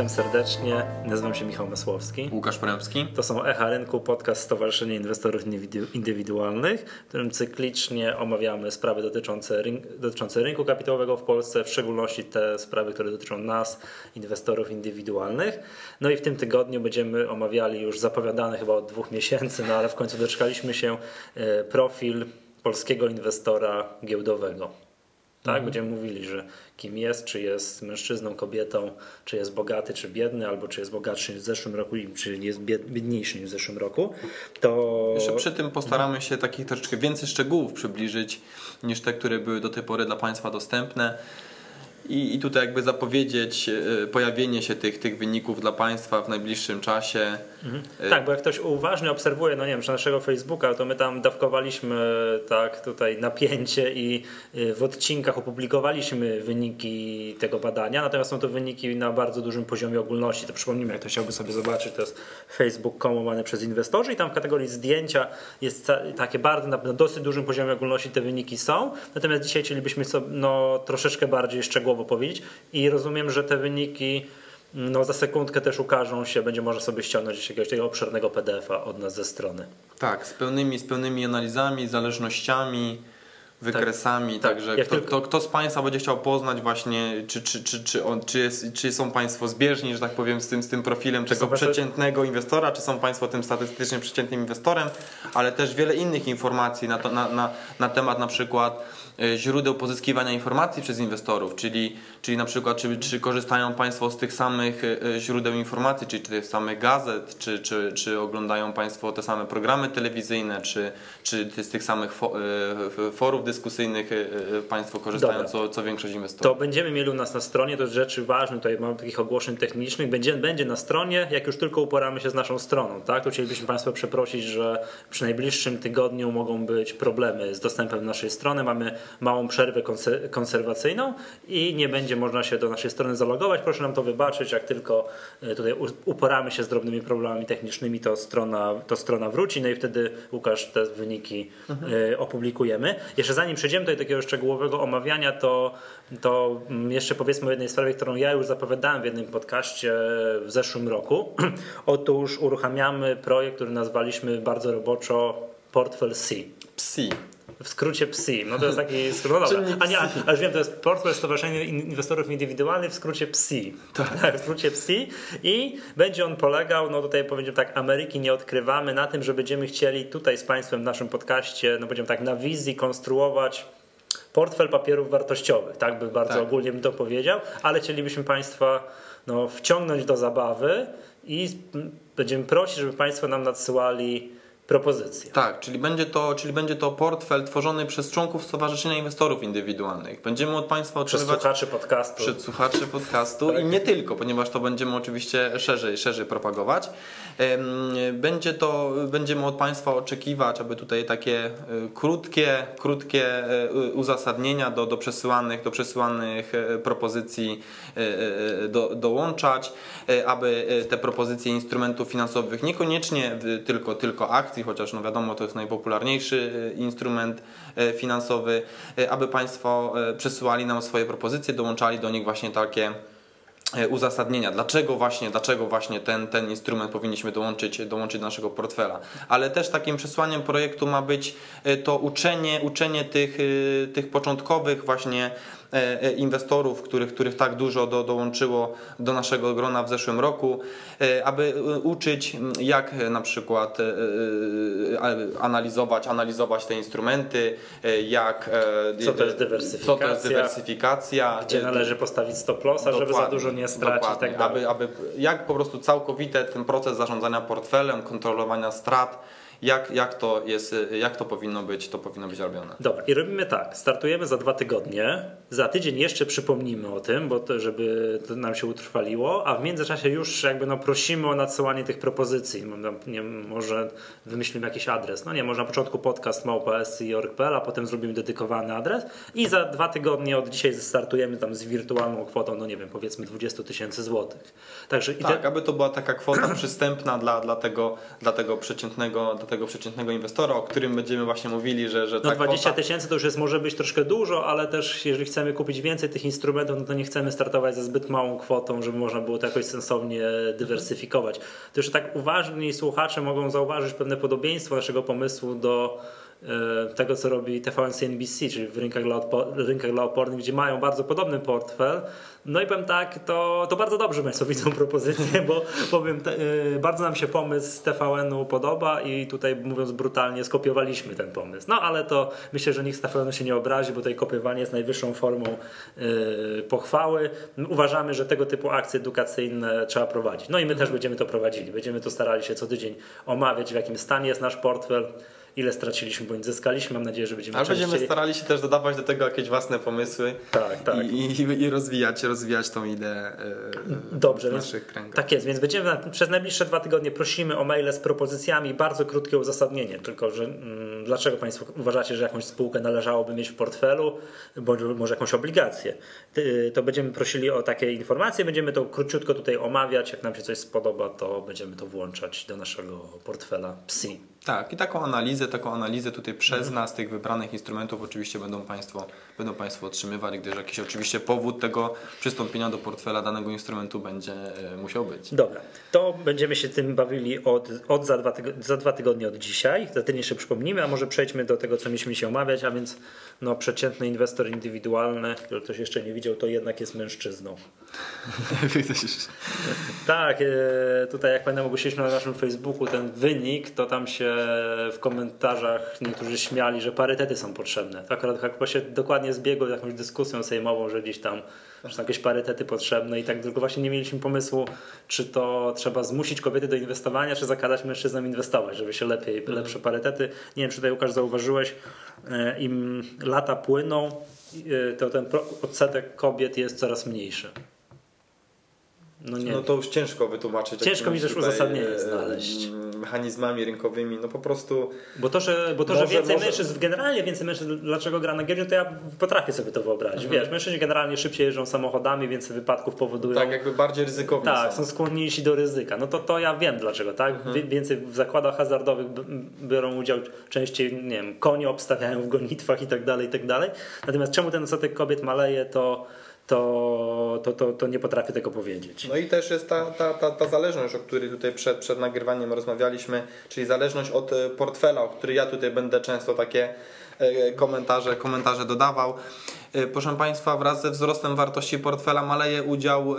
Witam serdecznie, nazywam się Michał Masłowski. Łukasz Poremski. To są Echa Rynku, podcast Stowarzyszenia Inwestorów Indywidualnych, w którym cyklicznie omawiamy sprawy dotyczące, rynku, dotyczące rynku kapitałowego w Polsce, w szczególności te sprawy, które dotyczą nas, inwestorów indywidualnych. No i w tym tygodniu będziemy omawiali już zapowiadane chyba od dwóch miesięcy, no ale w końcu doczekaliśmy się e, profil polskiego inwestora giełdowego. Tak, mhm. będziemy mówili, że kim jest, czy jest mężczyzną, kobietą, czy jest bogaty, czy biedny, albo czy jest bogatszy niż w zeszłym roku, czy jest biedniejszy niż w zeszłym roku. To... Jeszcze przy tym postaramy się takich troszeczkę więcej szczegółów przybliżyć niż te, które były do tej pory dla Państwa dostępne. I, I tutaj jakby zapowiedzieć e, pojawienie się tych, tych wyników dla Państwa w najbliższym czasie. Mhm. Tak, bo jak ktoś uważnie obserwuje, no nie wiem, naszego Facebooka, to my tam dawkowaliśmy tak tutaj napięcie i e, w odcinkach opublikowaliśmy wyniki tego badania, natomiast są to wyniki na bardzo dużym poziomie ogólności. To przypomnijmy, jak ktoś chciałby sobie zobaczyć, to jest Facebook komowany przez inwestorzy i tam w kategorii zdjęcia jest takie bardzo, na dosyć dużym poziomie ogólności te wyniki są. Natomiast dzisiaj chcielibyśmy sobie no, troszeczkę bardziej szczegółowo powiedzieć i rozumiem, że te wyniki no, za sekundkę też ukażą się, będzie można sobie ściągnąć jakiegoś takiego obszernego PDF-a od nas ze strony. Tak, z pełnymi, z pełnymi analizami, zależnościami, wykresami, tak, także tak. Kto, tylko... kto, kto, z Państwa będzie chciał poznać właśnie, czy, czy, czy, czy, on, czy, jest, czy są Państwo zbieżni, że tak powiem, z tym, z tym profilem tego przeciętnego inwestora, czy są Państwo tym statystycznie przeciętnym inwestorem, ale też wiele innych informacji na, to, na, na, na temat na przykład źródeł pozyskiwania informacji przez inwestorów, czyli, czyli na przykład czy, czy korzystają Państwo z tych samych e, źródeł informacji, czyli tych samych gazet, czy, czy, czy oglądają Państwo te same programy telewizyjne, czy, czy z tych samych e, forów dyskusyjnych Państwo korzystają, co, co większość inwestorów. To będziemy mieli u nas na stronie, to jest rzeczy ważne, tutaj mam takich ogłoszeń technicznych, będzie, będzie na stronie, jak już tylko uporamy się z naszą stroną, tak? To chcielibyśmy Państwa przeprosić, że przy najbliższym tygodniu mogą być problemy z dostępem do naszej strony. Mamy małą przerwę konserwacyjną i nie będzie można się do naszej strony zalogować. Proszę nam to wybaczyć, jak tylko e, tutaj uporamy się z drobnymi problemami technicznymi, to strona, to strona wróci, no i wtedy Łukasz te wyniki mhm. E, opublikujemy. Jeszcze zanim przejdziemy do takiego szczegółowego omawiania, to, to mm, jeszcze powiedzmy o jednej sprawie, którą ja już zapowiadałem w jednym podcaście w zeszłym roku. Otóż uruchamiamy projekt, który nazwaliśmy bardzo roboczo Portfel C. Psi w skrócie PSI. No to jest taki skrót. No a nie, a już wiem, to jest Portfolio Stowarzyszenie Inwestorów Indywidualnych w skrócie PSI. Tak. tak. w skrócie PSI. I będzie on polegał, no tutaj powiedziałem tak, Ameryki nie odkrywamy na tym, że będziemy chcieli tutaj z Państwem w naszym podcaście, no będziemy tak na wizji konstruować portfel papierów wartościowych, tak by bardzo tak. ogólnie bym to powiedział, ale chcielibyśmy Państwa no, wciągnąć do zabawy i będziemy prosić, żeby Państwo nam nadsyłali propozycje. Tak, czyli będzie, to, czyli będzie to portfel tworzony przez członków Stowarzyszenia Inwestorów Indywidualnych. Będziemy od Państwa otrzymywać... Przez słuchaczy podcastu. Przez słuchaczy podcastu tak. i nie tylko, ponieważ to będziemy oczywiście szerzej, szerzej propagować. Będzie to, będziemy od Państwa oczekiwać, aby tutaj takie e, krótkie, krótkie e, uzasadnienia do, do, przesyłanych, do przesyłanych e, propozycji do, dołączać, aby te propozycje instrumentów finansowych niekoniecznie tylko, tylko akcji, chociaż no wiadomo, to jest najpopularniejszy e, instrument e, finansowy, e, aby Państwo przesyłali nam swoje propozycje, dołączali do nich właśnie takie uzasadnienia, dlaczego właśnie, dlaczego właśnie ten, ten instrument powinniśmy dołączyć, dołączyć do naszego portfela. Ale też takim przesłaniem projektu ma być to uczenie, uczenie tych, tych początkowych właśnie inwestorów, których, których tak dużo do, dołączyło do naszego grona w zeszłym roku, e, aby uczyć, jak na przykład analizować, analizować te instrumenty, jak co to jest dywersyfikacja, co to jest dywersyfikacja gdzie należy postawić stop lossa, żeby za dużo nie stracić. Tak aby, aby, jak po prostu całkowite ten proces zarządzania portfelem, kontrolowania strat, jak, jak, to jest, jak to powinno być, to powinno być robione. Dobra, i robimy tak. Startujemy za dwa tygodnie. Za tydzień jeszcze przypomnimy o tym, bo to, żeby to nam się utrwaliło, a w międzyczasie już jakby no prosimy o nadsyłanie tych propozycji. No, nie, może wymyślimy jakiś adres. No nie, może na początku podcast małpa.org.pl, a potem zrobimy dedykowany adres i za dwa tygodnie od dzisiaj startujemy tam z wirtualną kwotą, no nie wiem, powiedzmy 20 tysięcy złotych. Także tak, te... aby to była taka kwota przystępna dla, dla, tego, dla tego przeciętnego, tego przeciętnego inwestora, o którym będziemy właśnie mówili, że, że no 20 tysięcy to już jest może być troszkę dużo, ale też jeżeli chcemy kupić więcej tych instrumentów, no to nie chcemy startować ze zbyt małą kwotą, żeby można było to jakoś sensownie dywersyfikować. To jeszcze tak uważni słuchacze mogą zauważyć pewne podobieństwo naszego pomysłu do tego, co robi TVN CNBC, czyli w rynkach dla, rynkach dla opornych, gdzie mają bardzo podobny portfel, no i powiem tak, to, to bardzo dobrze Państwo widzą propozycję, bo powiem, te, yy, bardzo nam się pomysł TVN-u podoba i tutaj mówiąc brutalnie skopiowaliśmy ten pomysł. No ale to myślę, że nikt z TVN-u się nie obrazi, bo tutaj kopiowanie jest najwyższą formą yy, pochwały. Uważamy, że tego typu akcje edukacyjne trzeba prowadzić. No i my też będziemy to prowadzili. Będziemy to starali się co tydzień omawiać, w jakim stanie jest nasz portfel ile straciliśmy bądź zyskaliśmy. Mam nadzieję, że będziemy Ale będziemy starali się też dodawać do tego jakieś własne pomysły tak, tak. I, i, i rozwijać, rozwijać tą ideę e, Dobrze, w naszych kręgach. Tak jest, więc będziemy przez najbliższe dwa tygodnie prosimy o maile z propozycjami, bardzo krótkie uzasadnienie, tylko że mm, dlaczego Państwo uważacie, że jakąś spółkę należałoby mieć w portfelu, bądź może jakąś obligację. To będziemy prosili o takie informacje, będziemy to króciutko tutaj omawiać, jak nam się coś spodoba, to będziemy to włączać do naszego portfela PSI. Tak, i taką analizę, taką analizę tutaj przez mhm. nas tych wybranych instrumentów oczywiście będą Państwo, będą państwo otrzymywać, gdyż jakiś oczywiście powód tego przystąpienia do portfela danego instrumentu będzie e, musiał być. Dobra, to będziemy się tym bawili od, od za, dwa tygodnie, za dwa tygodnie od dzisiaj. Za tydzień jeszcze przypomnimy, a może przejdźmy do tego, co mieliśmy się omawiać, a więc no, przeciętny inwestor indywidualny, który ktoś jeszcze nie widział, to jednak jest mężczyzną. tak, e, tutaj jak pamiętam ogłosiliśmy na naszym Facebooku ten wynik, to tam się w komentarzach niektórzy śmiali, że parytety są potrzebne. To akurat chyba się dokładnie zbiegło z jakąś dyskusją sejmową, że gdzieś tam że są jakieś parytety potrzebne i tak tylko właśnie nie mieliśmy pomysłu, czy to trzeba zmusić kobiety do inwestowania, czy zakazać mężczyznom inwestować, żeby się lepiej, mhm. lepsze parytety. Nie wiem, czy tutaj Łukasz zauważyłeś, e, im lata płyną, e, to ten odsetek kobiet jest coraz mniejszy. No, nie. no to już ciężko wytłumaczyć. Ciężko mi też uzasadnienie e, znaleźć. Mechanizmami rynkowymi, no po prostu. Bo to, że, bo to, może, że więcej może... mężczyzn, generalnie więcej mężczyzn, dlaczego gra na giełdzie, to ja potrafię sobie to wyobrazić. Mhm. Wiesz, mężczyźni generalnie szybciej jeżdżą samochodami, więcej wypadków powodują. Tak, jakby bardziej ryzykowni. Tak, są. są skłonniejsi do ryzyka. No to, to ja wiem dlaczego, tak? Mhm. Więcej w zakładach hazardowych biorą udział częściej, nie wiem, konie obstawiają w gonitwach i tak dalej, i tak dalej. Natomiast czemu ten odsetek kobiet maleje, to to, to, to, to nie potrafię tego powiedzieć. No i też jest ta, ta, ta, ta zależność, o której tutaj przed, przed nagrywaniem rozmawialiśmy, czyli zależność od e, portfela, o który ja tutaj będę często takie e, komentarze, komentarze dodawał. E, proszę Państwa, wraz ze wzrostem wartości portfela maleje udział, e,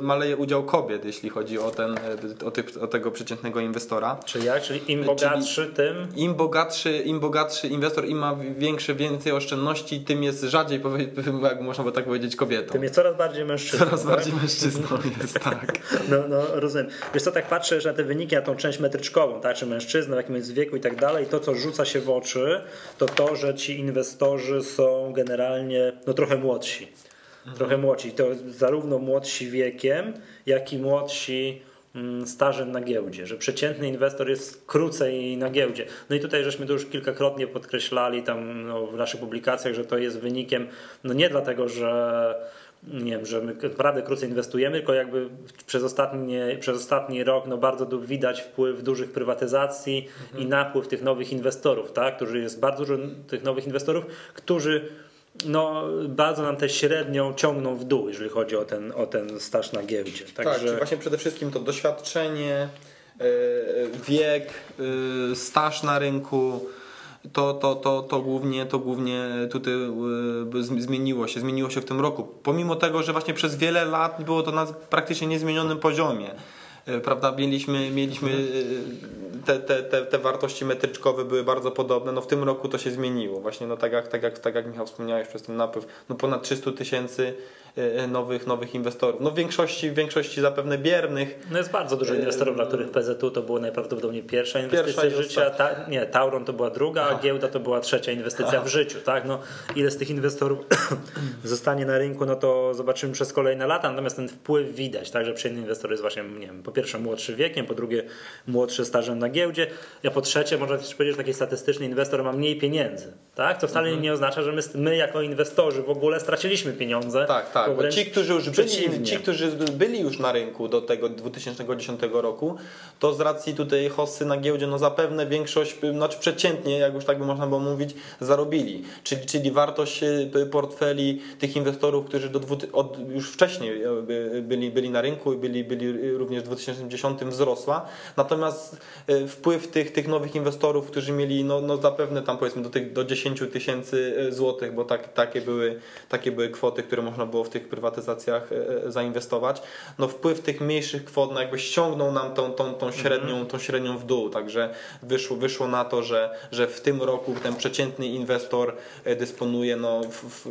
maleje udział kobiet, jeśli chodzi o, ten, e, o, tych, o tego przeciętnego inwestora. Czyli jak? Czyli im bogatszy, Czyli tym? Im bogatszy, Im bogatszy inwestor, im ma większe, więcej oszczędności, tym jest rzadziej, jak można by tak powiedzieć, kobietą. Tym jest coraz bardziej mężczyzną. Coraz tak? bardziej mężczyzną jest, tak. No, no rozumiem. Wiesz co, tak patrzę że na te wyniki, na tą część metryczkową, tak, czy mężczyzna, w jakim jest wieku i tak dalej, to co rzuca się w oczy, to to, że ci inwestorzy są generalnie no trochę młodsi. Trochę młodsi. To zarówno młodsi wiekiem, jak i młodsi mm, stażem na giełdzie, że przeciętny inwestor jest krócej na giełdzie. No i tutaj żeśmy to już kilkakrotnie podkreślali tam no, w naszych publikacjach, że to jest wynikiem, no nie dlatego, że nie wiem, że my naprawdę krócej inwestujemy, tylko jakby przez ostatni, przez ostatni rok no bardzo widać wpływ dużych prywatyzacji mhm. i napływ tych nowych inwestorów, tak? którzy jest bardzo dużo tych nowych inwestorów, którzy no, bardzo nam tę średnią ciągną w dół, jeżeli chodzi o ten, o ten staż na giełdzie. Także... Tak, właśnie przede wszystkim to doświadczenie, e, wiek, e, staż na rynku, to, to, to, to, głównie, to głównie tutaj e, zmieniło się, zmieniło się w tym roku. Pomimo tego, że właśnie przez wiele lat było to na praktycznie niezmienionym poziomie. E, prawda, mieliśmy, mieliśmy e, te, te, te, te wartości metryczkowe były bardzo podobne, no w tym roku to się zmieniło. Właśnie no tak jak, tak jak, tak jak Michał wspomniałeś przez ten napływ, no ponad 300 tysięcy nowych, nowych inwestorów. No w większości, w większości zapewne biernych. No jest bardzo dużo inwestorów, dla których PZU to było najprawdopodobniej pierwsza inwestycja pierwsza życia. Ta, nie, Tauron to była druga, a giełda to była trzecia inwestycja w życiu. Tak? No, ile z tych inwestorów zostanie na rynku, no to zobaczymy przez kolejne lata, natomiast ten wpływ widać, tak, że przyjemny inwestor jest właśnie, nie wiem, po pierwsze młodszy wiekiem, po drugie młodszy stażem na giełdzie. Ja po trzecie, można też powiedzieć, że taki statystyczny inwestor ma mniej pieniędzy. Tak? Co wcale mhm. nie oznacza, że my, my jako inwestorzy w ogóle straciliśmy pieniądze. Tak, tak. Bo ci, którzy już byli, ci, którzy byli już na rynku do tego 2010 roku, to z racji tutaj hossy na giełdzie, no zapewne większość, znaczy przeciętnie, jak już tak by można było mówić, zarobili. Czyli, czyli wartość y, portfeli tych inwestorów, którzy do, od, już wcześniej e, byli, byli na rynku i byli, byli również w 2010 wzrosła. Natomiast wpływ tych, tych nowych inwestorów, którzy mieli no, no zapewne tam powiedzmy do, tych, do 10 tysięcy złotych, bo tak, takie, były, takie były kwoty, które można było w tych prywatyzacjach zainwestować, no wpływ tych mniejszych kwot no jakby ściągnął nam tą, tą, tą, średnią, mhm. tą średnią w dół, także wyszło, wyszło na to, że, że w tym roku ten przeciętny inwestor dysponuje no, w,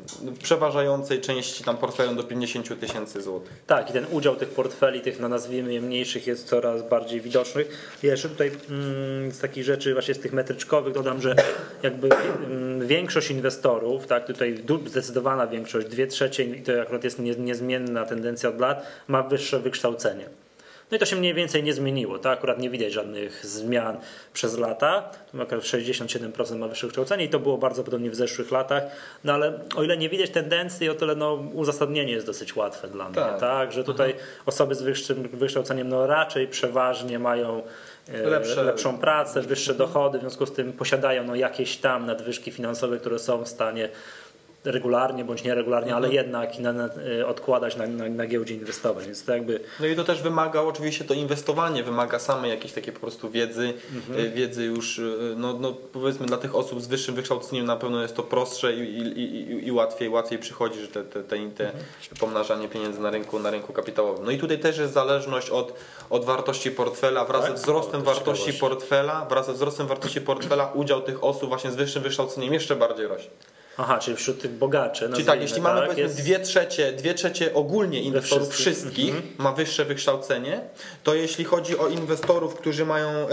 w przeważającej części tam portfelem do 50 tysięcy złotych. Tak, i ten udział tych portfeli, tych no nazwijmy je mniejszych, jest coraz bardziej widoczny. Jeszcze tutaj mm, z takich rzeczy, właśnie z tych metryczkowych, dodam, że jakby mm, większość inwestorów, tak, tutaj zdecydowana większość, dwie trzecie, i to akurat jest niezmienna tendencja od lat, ma wyższe wykształcenie. No i to się mniej więcej nie zmieniło. To akurat nie widać żadnych zmian przez lata. Akurat 67% ma wyższe kształcenie i to było bardzo podobnie w zeszłych latach. No ale o ile nie widać tendencji, o tyle no, uzasadnienie jest dosyć łatwe dla mnie. Tak, tak? że tutaj mhm. osoby z wyższym wykształceniem no, raczej przeważnie mają e, Lepsze. lepszą pracę, wyższe dochody, w związku z tym posiadają no, jakieś tam nadwyżki finansowe, które są w stanie regularnie bądź nieregularnie, ale mhm. jednak na, na, y, odkładać na, na, na giełdzie inwestować. Więc to jakby... No i to też wymaga oczywiście to inwestowanie, wymaga samej jakiejś takiej po prostu wiedzy, mhm. Y, wiedzy już, y, no, no powiedzmy dla tych osób z wyższym wykształceniem na pewno jest to prostsze i, i, i, i łatwiej, łatwiej przychodzi, że te, te, te, te mhm. pomnażanie pieniędzy na rynku, na rynku kapitałowym. No i tutaj też jest zależność od, od wartości portfela wraz tak? ze wzrostem wartości portfela, wraz ze wzrostem wartości portfela udział tych osób właśnie z wyższym wykształceniem jeszcze bardziej rośnie. Aha, czyli wśród tych bogaczy. Czyli tak, jeśli mamy tak, powiedzmy jest... dwie, trzecie, dwie trzecie ogólnie inwestorów wszystkich, wszystkich mm -hmm. ma wyższe wykształcenie, to jeśli chodzi o inwestorów, którzy mają um,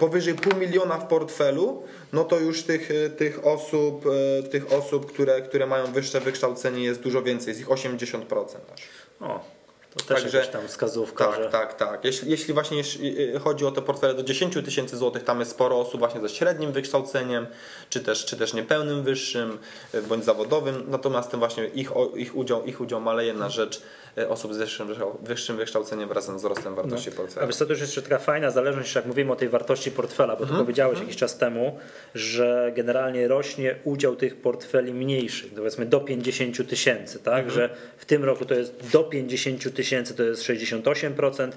powyżej pół miliona w portfelu, no to już tych, e, tych osób, e, tych osób które, które mają wyższe wykształcenie jest dużo więcej, jest ich 80%. Aż. O, to też Także, tam wskazówka. Tak, że... tak, tak. Jeśli, jeśli właśnie chodzi o te portfele do 10 tysięcy złotych, tam jest sporo osób właśnie ze średnim wykształceniem, czy też, czy też niepełnym wyższym, e, bądź zawodowym. Natomiast ten właśnie ich, ich, udział, ich udział maleje na rzecz osób z wyższym, wyższym wykształceniem wraz z wzrostem wartości no. portfela. A wiesz to już jest taka fajna zależność, jak mówimy o tej wartości portfela, bo mhm. powiedziałeś mhm. jakiś czas temu, że generalnie rośnie udział tych portfeli mniejszych, powiedzmy do 50 tysięcy, tak, mhm. że w tym roku to jest do 50 tysięcy to jest 68%,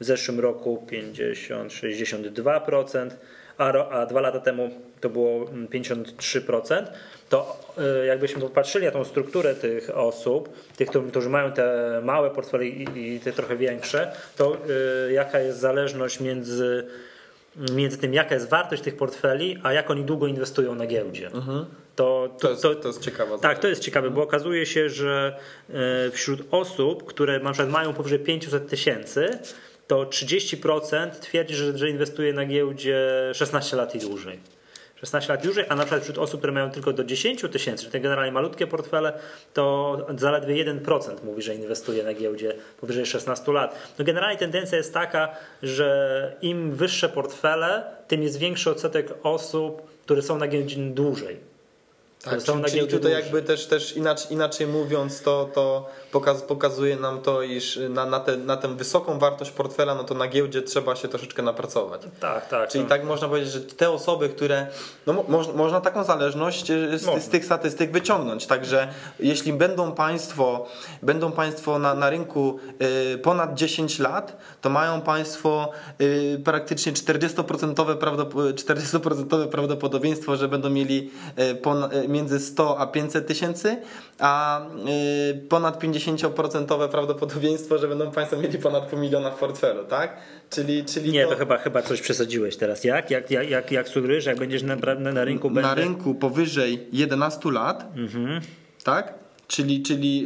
w zeszłym roku 50, 62%, a, a dwa lata temu to było 53%, mm, to y, jakbyśmy popatrzyli na tą strukturę tych osób, tych, którzy mają te małe portfele i te trochę większe, to y, jaka jest zależność między, między tym, jaka jest wartość tych portfeli, a jak oni długo inwestują na giełdzie. Mhm. To, to, to, jest, to jest ciekawe. Tak, to jest ciekawe, bo okazuje się, że y, wśród osób, które na przykład mają powyżej 500 tysięcy, to 30% twierdzi, że, że inwestuje na giełdzie 16 lat i dłużej. 16 lat dłużej, a na przykład wśród osób, które mają tylko do 10 tysięcy, czyli te generalnie malutkie portfele, to zaledwie 1% mówi, że inwestuje na giełdzie powyżej 16 lat. No generalnie tendencja jest taka, że im wyższe portfele, tym jest większy odsetek osób, które są na giełdzie dłużej. Tak, czyli, czyli tutaj jakby też, też inaczej, inaczej mówiąc, to, to pokaz, pokazuje nam to, iż na, na, te, na tę wysoką wartość portfela, no to na giełdzie trzeba się troszeczkę napracować. Tak, tak. Czyli no. tak można powiedzieć, że te osoby, które, no mo, można taką zależność e, z, z, tych statystyk wyciągnąć. Także jeśli będą Państwo, będą państwo na, na rynku y, ponad 10 lat, to mają Państwo y, praktycznie 40% prawdopodobieństwo, 40 prawdopodobieństwo, że będą mieli y, pon, między 100 a 500 tysięcy, a ponad 50 50% prawdopodobieństwo, że będą Państwo mieli ponad pół miliona w portfelu, tak? Czyli, czyli Nie, to... to, chyba, chyba coś przesadziłeś teraz. Jak? Jak, jak, jak, jak sugerujesz, jak będziesz na, na rynku? Na będę... rynku powyżej 11 lat, mhm. tak? Czyli, czyli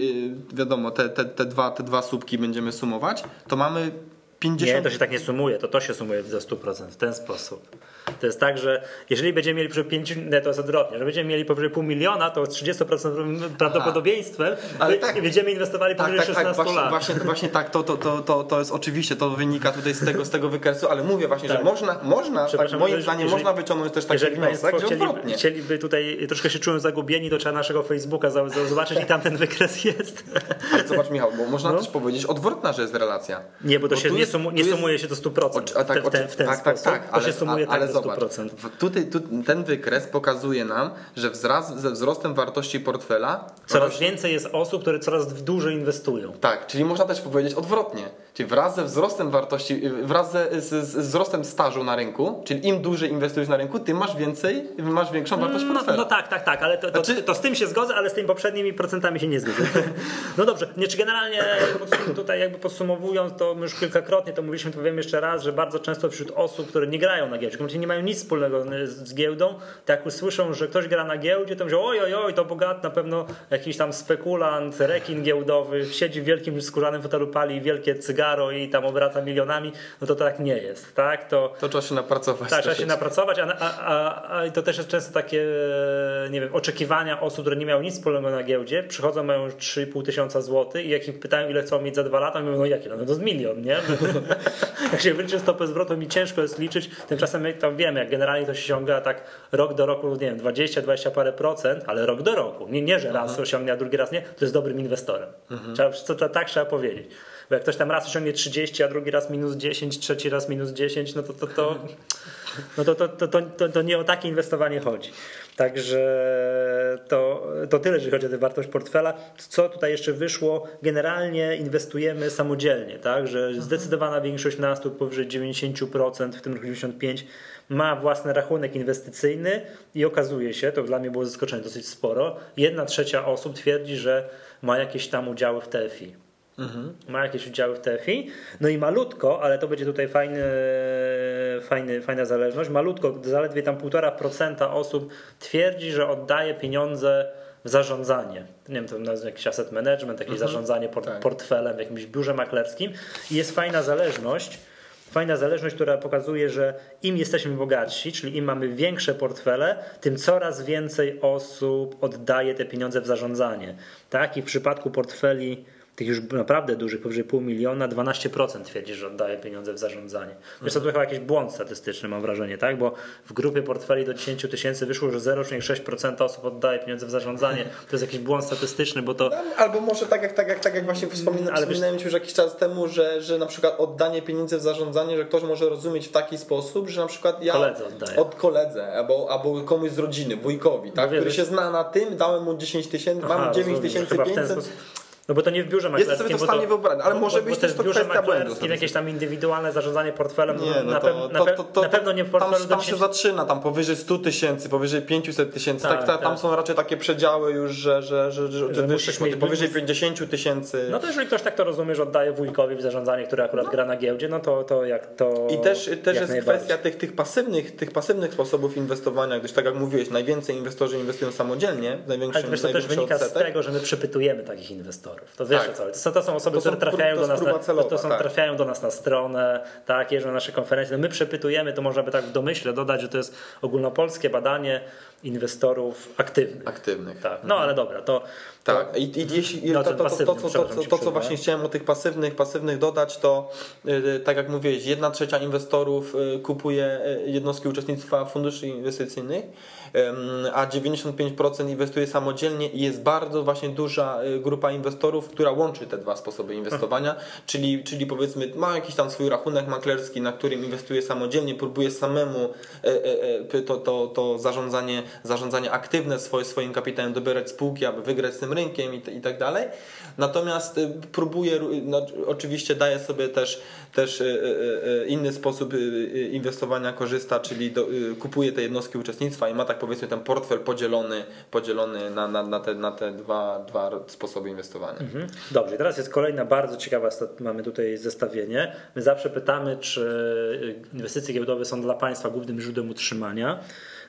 y, wiadomo, te, te, te, dwa, te dwa słupki będziemy sumować, to mamy 50... Nie, to się tak nie sumuje, to to się sumuje do 100% w ten sposób. To jest tak, że jeżeli będziemy mieli przy 5, nie, to jest odwrotnie, że będziemy mieli powyżej pół miliona, to z 30% prawdopodobieństwem ale tak, będziemy inwestowali tak, powyżej tak, 16 tak, lat. Właśnie, właśnie tak, to, to, to, to, to jest oczywiście, to wynika tutaj z tego, z tego wykresu, ale mówię właśnie, tak. że można, można tak, moim zdaniem jeżeli, można wyciągnąć też taki jeżeli wniosek, że chcieli, chcieliby tutaj, troszkę się czują zagubieni, to trzeba naszego Facebooka zobaczyć i tam ten wykres jest. Ale zobacz Michał, bo można no. też powiedzieć odwrotna, że jest relacja. Nie, bo to bo się nie, jest, sumuje się do 100%. O, tak, w ten, w ten tak, tak, tak, to ale, się sumuje ale, tak ale do 100%. Zobacz, tutaj, tu, ten wykres pokazuje nam, że wraz ze wzrostem wartości portfela coraz więcej jest osób, które coraz dłużej inwestują. Tak, czyli można też powiedzieć odwrotnie. Czyli wraz ze wzrostem wartości, wraz ze, z, z wzrostem stażu na rynku, czyli im dłużej inwestujesz na rynku, tym masz więcej, masz większą wartość no, portfela. No, tak, tak, tak, ale to, to, znaczy... to, z tym się zgodzę, ale z tymi poprzednimi procentami się nie zgodzę. No dobrze, nie, czy generalnie tutaj jakby podsumowując, to już kilkakrotnie to mówiliśmy, to powiem jeszcze raz, że bardzo często wśród osób, które nie grają na giełdzie, nie mają nic wspólnego z giełdą, to jak usłyszą, że ktoś gra na giełdzie, to mówią, oj, oj, oj, to bogat, na pewno jakiś tam spekulant, rekin giełdowy, siedzi w wielkim skórzanym fotelu, pali wielkie i tam obraca milionami, no to tak nie jest, tak? To, to trzeba się napracować. Tak, trzeba się napracować, a, a, a, a to też jest często takie, nie wiem, oczekiwania osób, które nie miały nic wspólnego na giełdzie, przychodzą, mają 3,5 tysiąca złotych i jak ich pytają, ile chcą mieć za dwa lata, mówią, no jakie, no to z milion, nie? jak się wyliczy stopę zwrotu, mi ciężko jest liczyć, tymczasem my tam wiemy, jak generalnie to się osiąga tak rok do roku, nie wiem, 20, 20 parę procent, ale rok do roku. Nie, nie że raz mhm. osiągnie, a drugi raz nie, to jest dobrym inwestorem. Mhm. Trzeba, to, to, tak trzeba powiedzieć. Bo jak ktoś tam raz osiągnie 30, a drugi raz minus 10, trzeci raz minus 10, no to to, to, no to, to, to, to, to nie o takie inwestowanie chodzi. Także to, to tyle, jeżeli chodzi o tę wartość portfela. Co tutaj jeszcze wyszło? Generalnie inwestujemy samodzielnie, tak? że zdecydowana większość nas, tu powyżej 90%, w tym roku 95%, ma własny rachunek inwestycyjny i okazuje się, to dla mnie było zaskoczenie dosyć sporo, jedna trzecia osób twierdzi, że ma jakieś tam udziały w TFI. Mhm. Ma jakieś udziały w TFI. No i malutko, ale to będzie tutaj fajny, fajny, fajna zależność. Malutko, zaledwie tam 1,5% osób twierdzi, że oddaje pieniądze w zarządzanie. Nie wiem, to nazwę jakiś asset management, jakieś mhm. zarządzanie port tak. portfelem w jakimś biurze maklerskim. I jest fajna zależność. Fajna zależność, która pokazuje, że im jesteśmy bogatsi, czyli im mamy większe portfele, tym coraz więcej osób oddaje te pieniądze w zarządzanie. Tak? I w przypadku portfeli tych już naprawdę dużych, powyżej pół miliona, 12% twierdzi, że oddaje pieniądze w zarządzanie. Wiesz, to chyba jakiś błąd statystyczny, mam wrażenie, tak? Bo w grupie portfeli do 10 tysięcy wyszło, że 0,6% osób oddaje pieniądze w zarządzanie. To jest jakiś błąd statystyczny, bo to... Albo może tak jak, tak jak, tak jak właśnie wspominałem, Ale wspominałem wiesz... już jakiś czas temu, że, że na przykład oddanie pieniędzy w zarządzanie, że ktoś może rozumieć w taki sposób, że na przykład ja koledze oddaję. od koledze albo, albo komuś z rodziny, wujkowi, tak? który się zna na tym, dałem mu 10 tysięcy, mam 9 tysięcy 500 no bo to nie w biurze maklerskim. Jest sobie to w stanie wyobrazić, ale może być też to biurze maklerskim, jakieś tam indywidualne zarządzanie portfelem. Nie, no na, to, na, to, to, na pewno nie w portfelu. Tam, tam się zaczyna, tam powyżej 100 tysięcy, powyżej 500 tysięcy. Tak, tak, tak, tam są raczej takie przedziały już, że, że, że, że, musisz mieć powyżej 50 tysięcy. No to jeżeli ktoś tak to rozumie, że oddaje wujkowi w zarządzanie, który akurat no. gra na giełdzie, no to, to jak to. I też, też jest kwestia tych, tych, pasywnych, tych pasywnych sposobów inwestowania, gdyż tak jak mówiłeś, najwięcej inwestorzy inwestują samodzielnie, największym Ale to też wynika z tego, że my przepytujemy takich inwestorów. To wiesz tak. co, to są, to są osoby, to które są, trafiają, to do nas na, celowa, to są, tak. trafiają do nas na stronę, tak, jeżdżą na nasze konferencje. No my przepytujemy, to można by tak w domyśle dodać, że to jest ogólnopolskie badanie inwestorów aktywnych. Aktywnych. Tak. No ale dobra, to. Tak, i, i jeśli no, to, to, to, to, to, co właśnie chciałem o tych pasywnych, pasywnych dodać, to yy, tak jak mówiłeś, jedna trzecia inwestorów yy, kupuje yy, jednostki uczestnictwa funduszy inwestycyjnych a 95% inwestuje samodzielnie i jest bardzo właśnie duża y, grupa inwestorów, która łączy te dwa sposoby inwestowania, czyli, czyli powiedzmy ma jakiś tam swój rachunek maklerski, na którym inwestuje samodzielnie, próbuje samemu e, e, e, to, to, to zarządzanie, zarządzanie aktywne swoje, swoim kapitałem dobierać spółki, aby wygrać z tym rynkiem i, i tak dalej. Natomiast y, próbuje, no, oczywiście daje sobie też, też y, inny sposób inwestowania korzysta, czyli do, kupuje te jednostki uczestnictwa i ma tak powiedzmy ten portfel podzielony, podzielony na, na, na, te, na te dwa, dwa sposoby inwestowania. Mhm. Dobrze, teraz jest kolejna bardzo ciekawa, mamy tutaj zestawienie. My zawsze pytamy, czy inwestycje giełdowe są dla Państwa głównym źródłem utrzymania.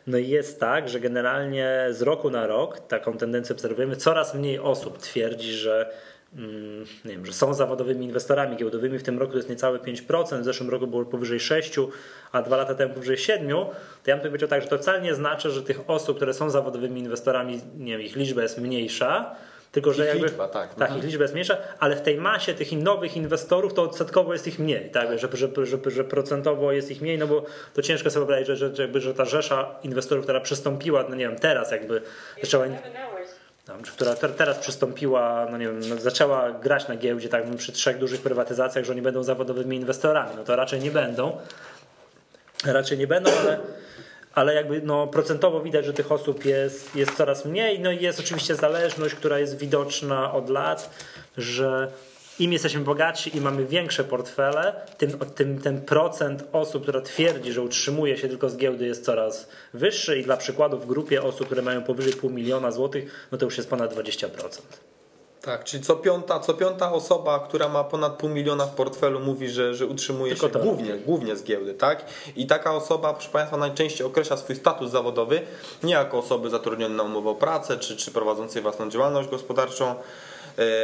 No i jest tak, że generalnie z roku na rok taką tendencję obserwujemy. Coraz mniej osób twierdzi, że mm, nie wiem, że są zawodowymi inwestorami giełdowymi, w tym roku to jest niecałe 5%, w zeszłym roku było powyżej 6%, a dwa lata temu powyżej 7%, to ja bym powiedział tak, że to wcale nie znaczy, że tych osób, które są zawodowymi inwestorami, nie wiem, ich liczba jest mniejsza, tylko, że Ich jakby, liczba, tak. tak ich liczba jest mniejsza, ale w tej masie tych nowych inwestorów to odsetkowo jest ich mniej, tak? Że, że, że, że procentowo jest ich mniej, no bo to ciężko sobie wyobrazić, że, że, jakby, że ta rzesza inwestorów, która przystąpiła, no nie wiem, teraz jakby zaczęła, tam, która te- teraz przystąpiła, no nie wiem, no zaczęła grać na giełdzie, tak przy trzech dużych prywatyzacjach, że oni będą zawodowymi inwestorami, no to raczej nie będą, raczej nie będą, ale ale jakby no, procentowo widać, że tych osób jest, jest coraz mniej. No i jest oczywiście zależność, która jest widoczna od lat, że im jesteśmy bogatsi i mamy większe portfele, tym, tym ten procent osób, która twierdzi, że utrzymuje się tylko z giełdy jest coraz wyższy i dla przykładu w grupie osób, które mają powyżej pół miliona złotych, no to już jest ponad 20%. Tak, czyli co piąta, co piąta osoba, która ma ponad pół miliona w portfelu mówi, że, że utrzymuje Tylko się to. głównie, głównie z giełdy, tak? I taka osoba, proszę Państwa, najczęściej określa swój status zawodowy nie jako osoby zatrudnione na umowę o pracę, czy, czy prowadzącej własną działalność gospodarczą,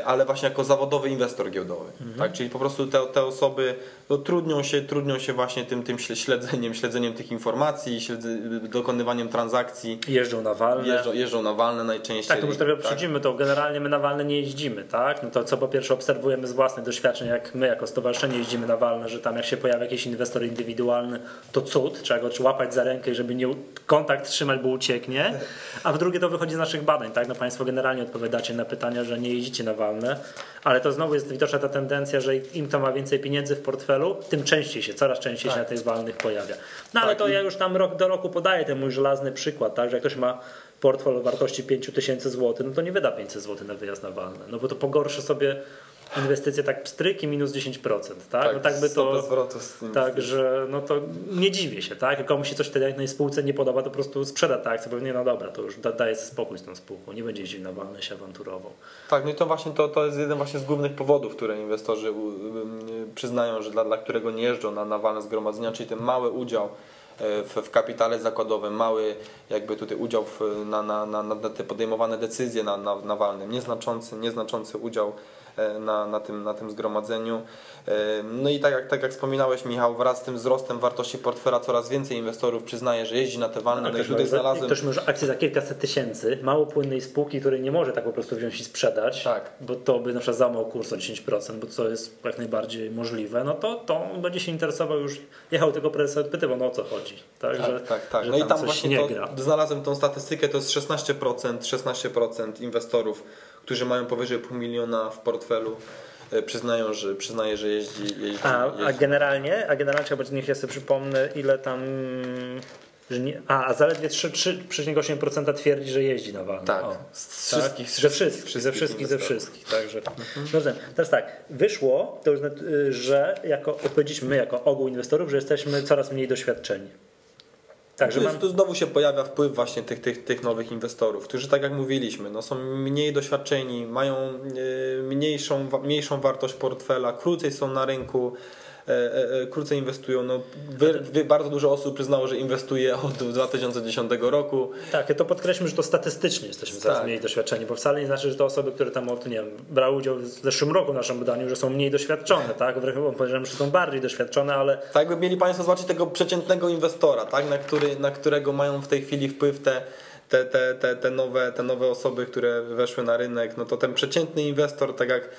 ale właśnie jako zawodowy inwestor giełdowy. Tak? Czyli po prostu te, te osoby no, trudnią, się, trudnią się właśnie tym, tym śledzeniem, śledzeniem tych informacji, śledze, dokonywaniem transakcji. Jeżdżą na walne. Jeżdżą, jeżdżą na walne najczęściej. Tak, to już trochę przychodzimy, to generalnie my na walne nie jeździmy, tak? No to co po pierwsze obserwujemy z własnych doświadczeń, jak my jako stowarzyszenie jeździmy na walne, że tam jak się pojawia jakiś inwestor indywidualny, to cud, trzeba go łapać za rękę i żeby nie kontakt trzymać, bo ucieknie. A w drugie to wychodzi z naszych badań, tak? No Państwo generalnie odpowiadacie na pytania, że nie jeździcie na walne, ale to znowu jest widoczna ta tendencja, że im kto ma więcej pieniędzy w portfelu, tym częściej się, coraz częściej się na tych walnych pojawia. No ale Tak, to ja już tam rok do roku podaję ten mój żelazny przykład, tak? Że jak ktoś ma portfel o wartości 5 tysięcy złotych, no to nie wyda 500 zł na wyjazd na walne, no bo to pogorszy sobie inwestycje tak pstryki minus 10%, tak? no tak by to... zwrotu z tym Tak, że no to nie dziwię się, tak? Jak komuś się coś na tej spółce nie podoba, to po prostu sprzeda tę akcję, pewnie no dobra, to już da, daje spokój z tą spółką, nie będzie jeździł na się awanturował. Tak, no i to właśnie to, to jest jeden właśnie z głównych powodów, które inwestorzy u- y, przyznają, że dla, dla którego nie jeżdżą na, na walne zgromadzenia, czyli ten mały udział e, w, w kapitale zakładowym, mały jakby tutaj udział w, na, na, na, na te podejmowane decyzje na, na, na walnym, nieznaczący, nieznaczący udział na, na, tym, na tym zgromadzeniu. E, No i tak jak, tak jak wspominałeś Michał, wraz z tym wzrostem wartości portfela coraz więcej inwestorów przyznaje, że jeździ na te walne, no i ktoś, tutaj za- znalazłem... ktoś może akcję za kilkaset tysięcy, mało płynnej spółki, której nie może tak po prostu wziąć i sprzedać, Tak. bo to by na przykład załamał kurs o 10%, bo to jest jak najbardziej możliwe, no to, to on będzie się interesował już, jechał tylko prezesa odpytywał, no o co chodzi. Tak, Tak, że, tak, tak. Że No i tam właśnie nie gra. znalazłem tą statystykę, to jest 16%, 16% inwestorów, którzy mają powyżej pół miliona w portfelu, e, przyznają, że przyznaje, że jeździ, jeździ, A, a jeździ. generalnie, a generalnie trzeba niech ja sobie przypomnę, ile tam. Że nie, a, a zaledwie 3 3,8% twierdzi, że jeździ na walne. Tak, O, z tak? wszystkich- ze wszystkich, ze wszystkich wszystkich, ze wszystkich. Także. No dobrze, teraz tak, wyszło, to już, y, że jako, odpowiedzieliśmy my jako ogół inwestorów, że jesteśmy coraz mniej doświadczeni. Także Tu, mam, tu znowu się pojawia wpływ właśnie tych, tych, tych nowych inwestorów, którzy tak jak mówiliśmy, no są mniej doświadczeni, mają e, mniejszą, mniejszą wartość portfela, krócej są na rynku, krócej inwestują. No, wy, wy, bardzo dużo osób przyznało, że inwestuje od 2010 roku. Tak, ja to podkreślmy, że to statystycznie jesteśmy coraz Tak. mniej doświadczeni, bo wcale nie znaczy, że te osoby, które tam od, nie wiem, brały udział w zeszłym roku w naszym badaniu, że są mniej doświadczone, tak? Wręcz powiedziałem, że są bardziej doświadczone, ale Tak jakby mieli Państwo zobaczyć tego przeciętnego inwestora, tak? na, który, na którego mają w tej chwili wpływ te, te, te, te, te, nowe, te nowe osoby, które weszły na rynek, no to ten przeciętny inwestor, tak jak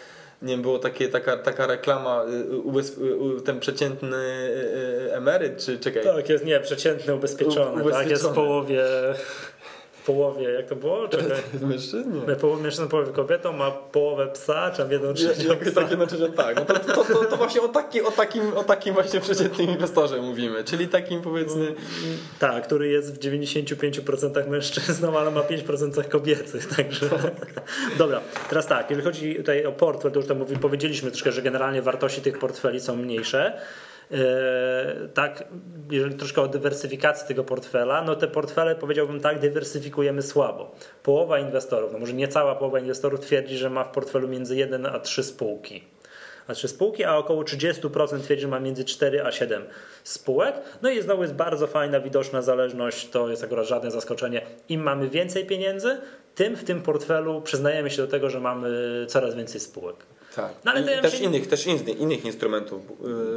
nie wiem, było takie, taka, taka reklama, y, y, y, ten przeciętny emeryt, czy czekaj, tak, jest nie, przeciętny, ubezpieczony, U- tak? Jest w ubezpieczony. połowie, połowie, jak to było? Czekaj. połowę mężczyzną, połowę kobietą, ma połowę psa, czy tam jedną trzecią Jakie psa. takie znaczy, że tak. No to, to, to, to właśnie o, taki, o, takim, o takim właśnie przeciętnym inwestorze mówimy, czyli takim powiedzmy Tak, który jest w 95% mężczyzną, ale ma 5% kobiecych, także... Dobra, teraz tak, jeżeli chodzi tutaj o portfel, to już tam powiedzieliśmy troszkę, że generalnie wartości tych portfeli są mniejsze. Eee, tak, jeżeli troszkę o dywersyfikacji tego portfela, no te portfele powiedziałbym tak, dywersyfikujemy słabo. Połowa inwestorów, no może nie cała połowa inwestorów twierdzi, że ma w portfelu między 1 a 3 spółki. a 3 spółki, a około 30% twierdzi, że ma między 4 a 7 spółek. No i znowu jest bardzo fajna, widoczna zależność, to jest akurat żadne zaskoczenie. Im mamy więcej pieniędzy, tym w tym portfelu przyznajemy się do tego, że mamy coraz więcej spółek. Tak. No, ale I też, się... innych, też innych, innych instrumentów.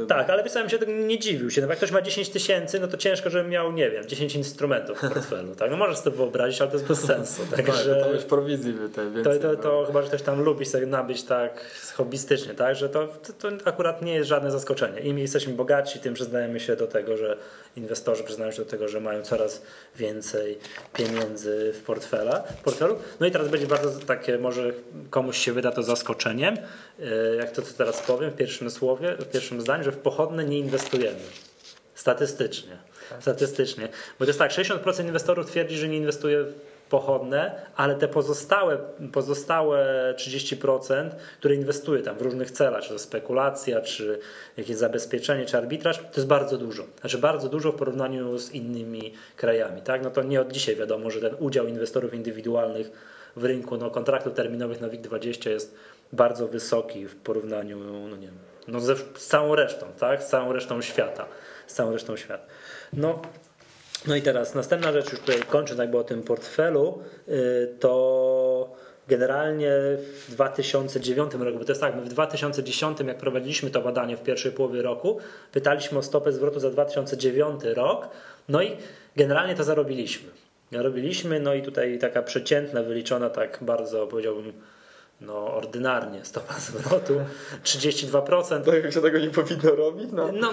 Yy... Tak, ale wysłałem się tego nie dziwił się. No, jak ktoś ma 10 tysięcy, no to ciężko, żeby miał, nie wiem, 10 instrumentów w portfelu. Tak? No możesz sobie wyobrazić, ale to jest bez sensu. Także tak, to już prowizji te więcej. To, to, to chyba, że ktoś tam lubi sobie nabyć tak hobbystycznie, tak? że to, to, to akurat nie jest żadne zaskoczenie. Im jesteśmy bogatsi, tym przyznajemy się do tego, że inwestorzy przyznają się do tego, że mają coraz więcej pieniędzy w portfela, portfelu. No i teraz będzie bardzo takie, może komuś się wyda to zaskoczeniem, jak to teraz powiem w pierwszym słowie, w pierwszym zdaniu, że w pochodne nie inwestujemy. Statystycznie. Tak. Statystycznie. Bo to jest tak, 60% inwestorów twierdzi, że nie inwestuje pochodne, ale te pozostałe, pozostałe 30%, które inwestuje tam w różnych celach, czy to spekulacja, czy jakieś zabezpieczenie, czy arbitraż, to jest bardzo dużo. Znaczy bardzo dużo w porównaniu z innymi krajami. Tak? No to nie od dzisiaj wiadomo, że ten udział inwestorów indywidualnych w rynku no, kontraktów terminowych na WIG20 jest bardzo wysoki w porównaniu no nie wiem, no ze, z całą resztą, tak? z całą resztą świata. Z całą resztą świata. No, no i teraz następna rzecz, już tutaj kończę jakby o tym portfelu, y, to generalnie w 2009 roku, bo to jest tak, my w 2010 jak prowadziliśmy to badanie w pierwszej połowie roku, pytaliśmy o stopę zwrotu za 2009 rok, no i generalnie to zarobiliśmy. Zarobiliśmy, no i tutaj taka przeciętna, wyliczona tak bardzo powiedziałbym no, ordynarnie stopa zwrotu 32%. To jak się tego nie powinno robić? No, no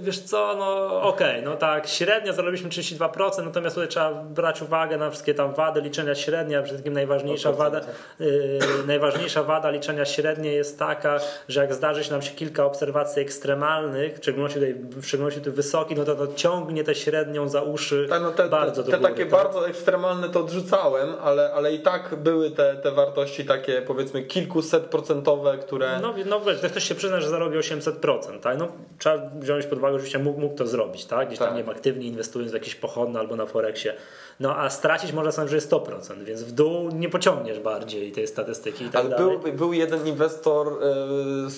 wiesz co, no okej, okay, no tak, średnio zarobiliśmy 32%, natomiast tutaj trzeba brać uwagę na wszystkie tam wady liczenia średnia, przede wszystkim najważniejsza wada, yy, najważniejsza wada liczenia średniej jest taka, że jak zdarzy się nam się kilka obserwacji ekstremalnych, w szczególności tutaj, w szczególności tutaj wysoki, no to to ciągnie tę średnią za uszy tak, no te, bardzo te, te, te takie tak? bardzo ekstremalne to odrzucałem, ale, ale i tak były te, te wartości takie powiedzmy kilkuset procentowe, które... No, no wiesz, ktoś się przyzna, że zarobi 800%, tak? No, trzeba wziąć pod uwagę, oczywiście mógł, mógł to zrobić, tak? Gdzieś tak. tam nie wiem, aktywnie inwestując w jakieś pochodne albo na Forexie. No a stracić można sobie, że jest 100%, więc w dół nie pociągniesz bardziej tej statystyki i tak Ale był, był jeden inwestor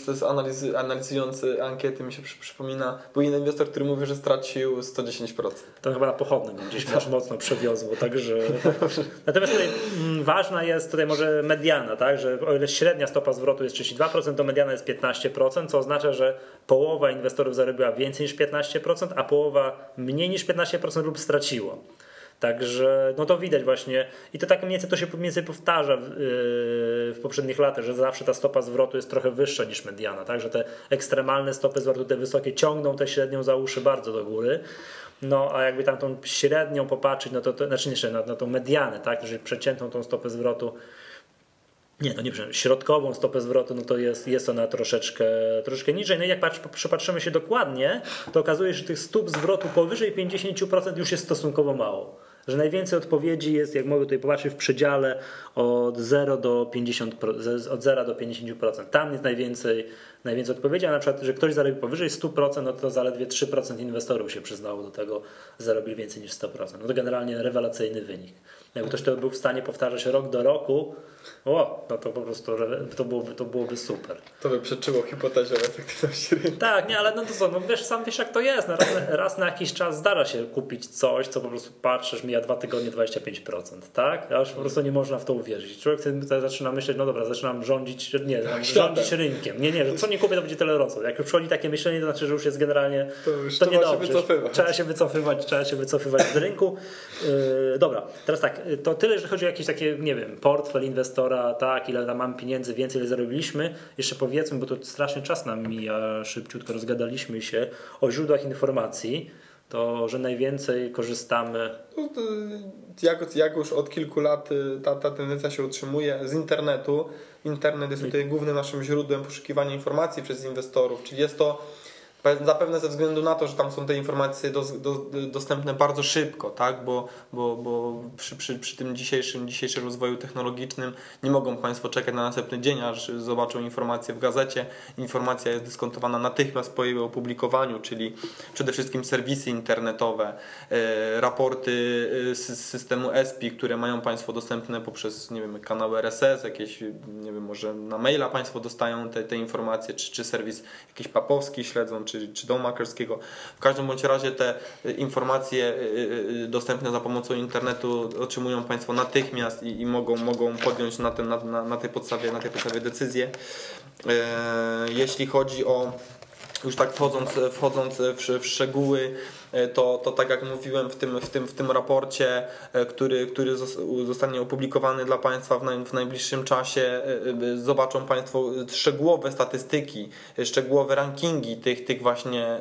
yy, z analizy, analizujący ankiety, mi się przypomina, był jeden inwestor, który mówi, że stracił 110%. To chyba na pochodnym gdzieś tak. mocno przewiozło, także... Natomiast tutaj mm, ważna jest tutaj może mediana, tak? Że o ile średnia stopa zwrotu jest 32%, to mediana jest 15%, co oznacza, że połowa inwestorów zarobiła więcej niż 15%, a połowa mniej niż 15% lub straciło. Także no to widać właśnie i to tak mniej więcej to się mniej więcej powtarza w, yy, w, poprzednich latach, że zawsze ta stopa zwrotu jest trochę wyższa niż mediana, tak, że te ekstremalne stopy zwrotu, te wysokie ciągną tę średnią za uszy bardzo do góry. No a jakby tam tą średnią popatrzeć, no to, to znaczy nie, na, na tą medianę, tak, jeżeli przeciętną tą stopę zwrotu nie, no nie środkową stopę zwrotu, no to jest, jest ona troszeczkę, troszeczkę niżej. No i jak patrz, przypatrzymy się dokładnie, to okazuje się, że tych stóp zwrotu powyżej 50% już jest stosunkowo mało że najwięcej odpowiedzi jest, jak mogę tutaj popatrzeć, w przedziale od 0 do 50%, od 0 do 50%. Tam jest najwięcej, najwięcej odpowiedzi, a na przykład, że ktoś zarobi powyżej 100%, no to zaledwie 3% inwestorów się przyznało do tego, że zarobi więcej niż 100%. No to generalnie rewelacyjny wynik. Jakby ktoś to był w stanie powtarzać rok do roku, o, no to po prostu to byłoby, to byłoby super. To by przeczyło hipotezę efektywności rynku. Tak, nie, ale no to co, no wiesz, sam wiesz jak to jest. No raz, raz, na jakiś czas zdarza się kupić coś, co po prostu patrzysz, mija dwa tygodnie 25%, tak? A już po prostu nie można w to uwierzyć. Człowiek wtedy zaczyna myśleć, no dobra, zaczynam rządzić, nie, rządzić rynkiem. Nie, nie, że co nie kupię, to będzie tyle rosło. Jak już przychodzi takie myślenie, to znaczy, że już jest generalnie to, już to niedobrze. Się. Trzeba się wycofywać, trzeba się wycofywać z rynku. Yy, dobra, teraz tak, to tyle, jeżeli chodzi o jakieś takie, nie wiem, portfel inwestora, tak, ile tam mam pieniędzy, więcej ile zarobiliśmy. Jeszcze powiedzmy, bo to strasznie czas nam mija, szybciutko rozgadaliśmy się o źródłach informacji. To, że najwięcej korzystamy. No, jak, jak już od kilku lat y, ta, ta tendencja się utrzymuje z internetu. Internet jest tutaj głównym naszym źródłem poszukiwania informacji przez inwestorów, czyli jest to Zapewne ze względu na to, że tam są te informacje do, do, dostępne bardzo szybko, tak? bo, bo, bo przy, przy, przy tym dzisiejszym, dzisiejszym rozwoju technologicznym nie mogą Państwo czekać na następny dzień, aż zobaczą informację w gazecie. Informacja jest dyskontowana natychmiast po jej opublikowaniu, czyli przede wszystkim serwisy internetowe, e, raporty e, z systemu ESPI, które mają Państwo dostępne poprzez nie wiem, kanały RSS, jakieś, nie wiem, może na maila Państwo dostają te, te informacje, czy, czy serwis jakiś papowski śledzą, czy, czy domu makerskiego. W każdym bądź razie te informacje e, dostępne za pomocą internetu otrzymują Państwo natychmiast i, i mogą, mogą podjąć na, ten, na, na, na, tej podstawie, na tej podstawie decyzję. Jeśli chodzi o już tak wchodząc, wchodząc w, w szczegóły, E, to, to tak jak mówiłem w tym, w tym, w tym raporcie, e, który, który zostanie opublikowany dla Państwa w, naj, w najbliższym czasie, e, zobaczą Państwo szczegółowe statystyki, szczegółowe rankingi tych, tych właśnie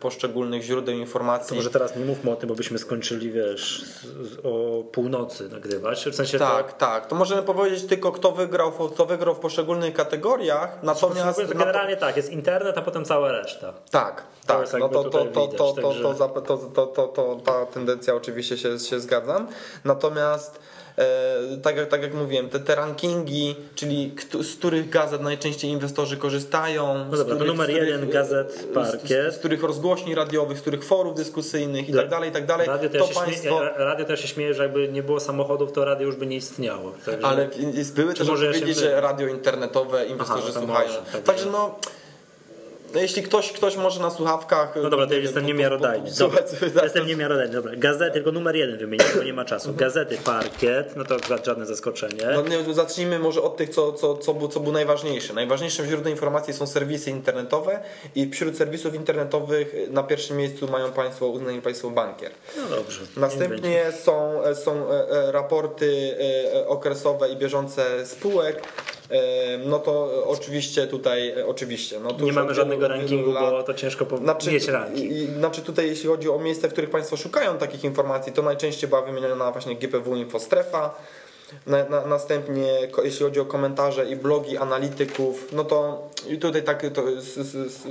poszczególnych źródeł informacji. To może teraz nie mówmy o tym, bo byśmy skończyli, wiesz, o północy nagrywać. W sensie tak, to... tak. To możemy powiedzieć tylko, kto wygrał, kto wygrał w poszczególnych kategoriach. Natomiast. Generalnie tak, jest internet, a potem cała reszta. Tak, tak. No to, to, to, to, to, to, to, to, to, to, ta tendencja oczywiście się, się zgadzam. Natomiast e, tak, jak, tak jak mówiłem, te, te rankingi, czyli z których gazet najczęściej inwestorzy korzystają. No dobra, których, numer jeden gazet Parkiet. Z, z, których rozgłośni radiowych, z których forów dyskusyjnych i tak dalej, i tak dalej. Radio to państwo... śmieje, radio też się śmieje, że jakby nie było samochodów, to radio już by nie istniało. Także... Ale były też odpowiedzi, że radio internetowe inwestorzy Aha, słuchają. Może, tak Także no no jeśli ktoś, ktoś może na słuchawkach... No dobra, to ja jestem niemiarodajny. Dobra, jestem niemiarodajny, dobra. Gazety, tylko numer jeden wymienię, bo nie ma czasu. Gazety Parkiet, no to żadne zaskoczenie. No nie, zacznijmy może od tych, co, co, co, było, co było najważniejsze. Najważniejszym źródłem informacji są serwisy internetowe i wśród serwisów internetowych na pierwszym miejscu mają Państwo, uznani Państwo bankier. No dobrze. Następnie są, są e, e, raporty e, okresowe i bieżące spółek no to oczywiście tutaj, oczywiście. No nie mamy żadnego rankingu, lat, bo to ciężko znaczy, mieć ranking. I, znaczy tutaj jeśli chodzi o miejsca, w których Państwo szukają takich informacji, to najczęściej była wymieniona właśnie GPW Infostrefa, na, na, następnie, jeśli chodzi o komentarze i blogi analityków, no to i tutaj tak to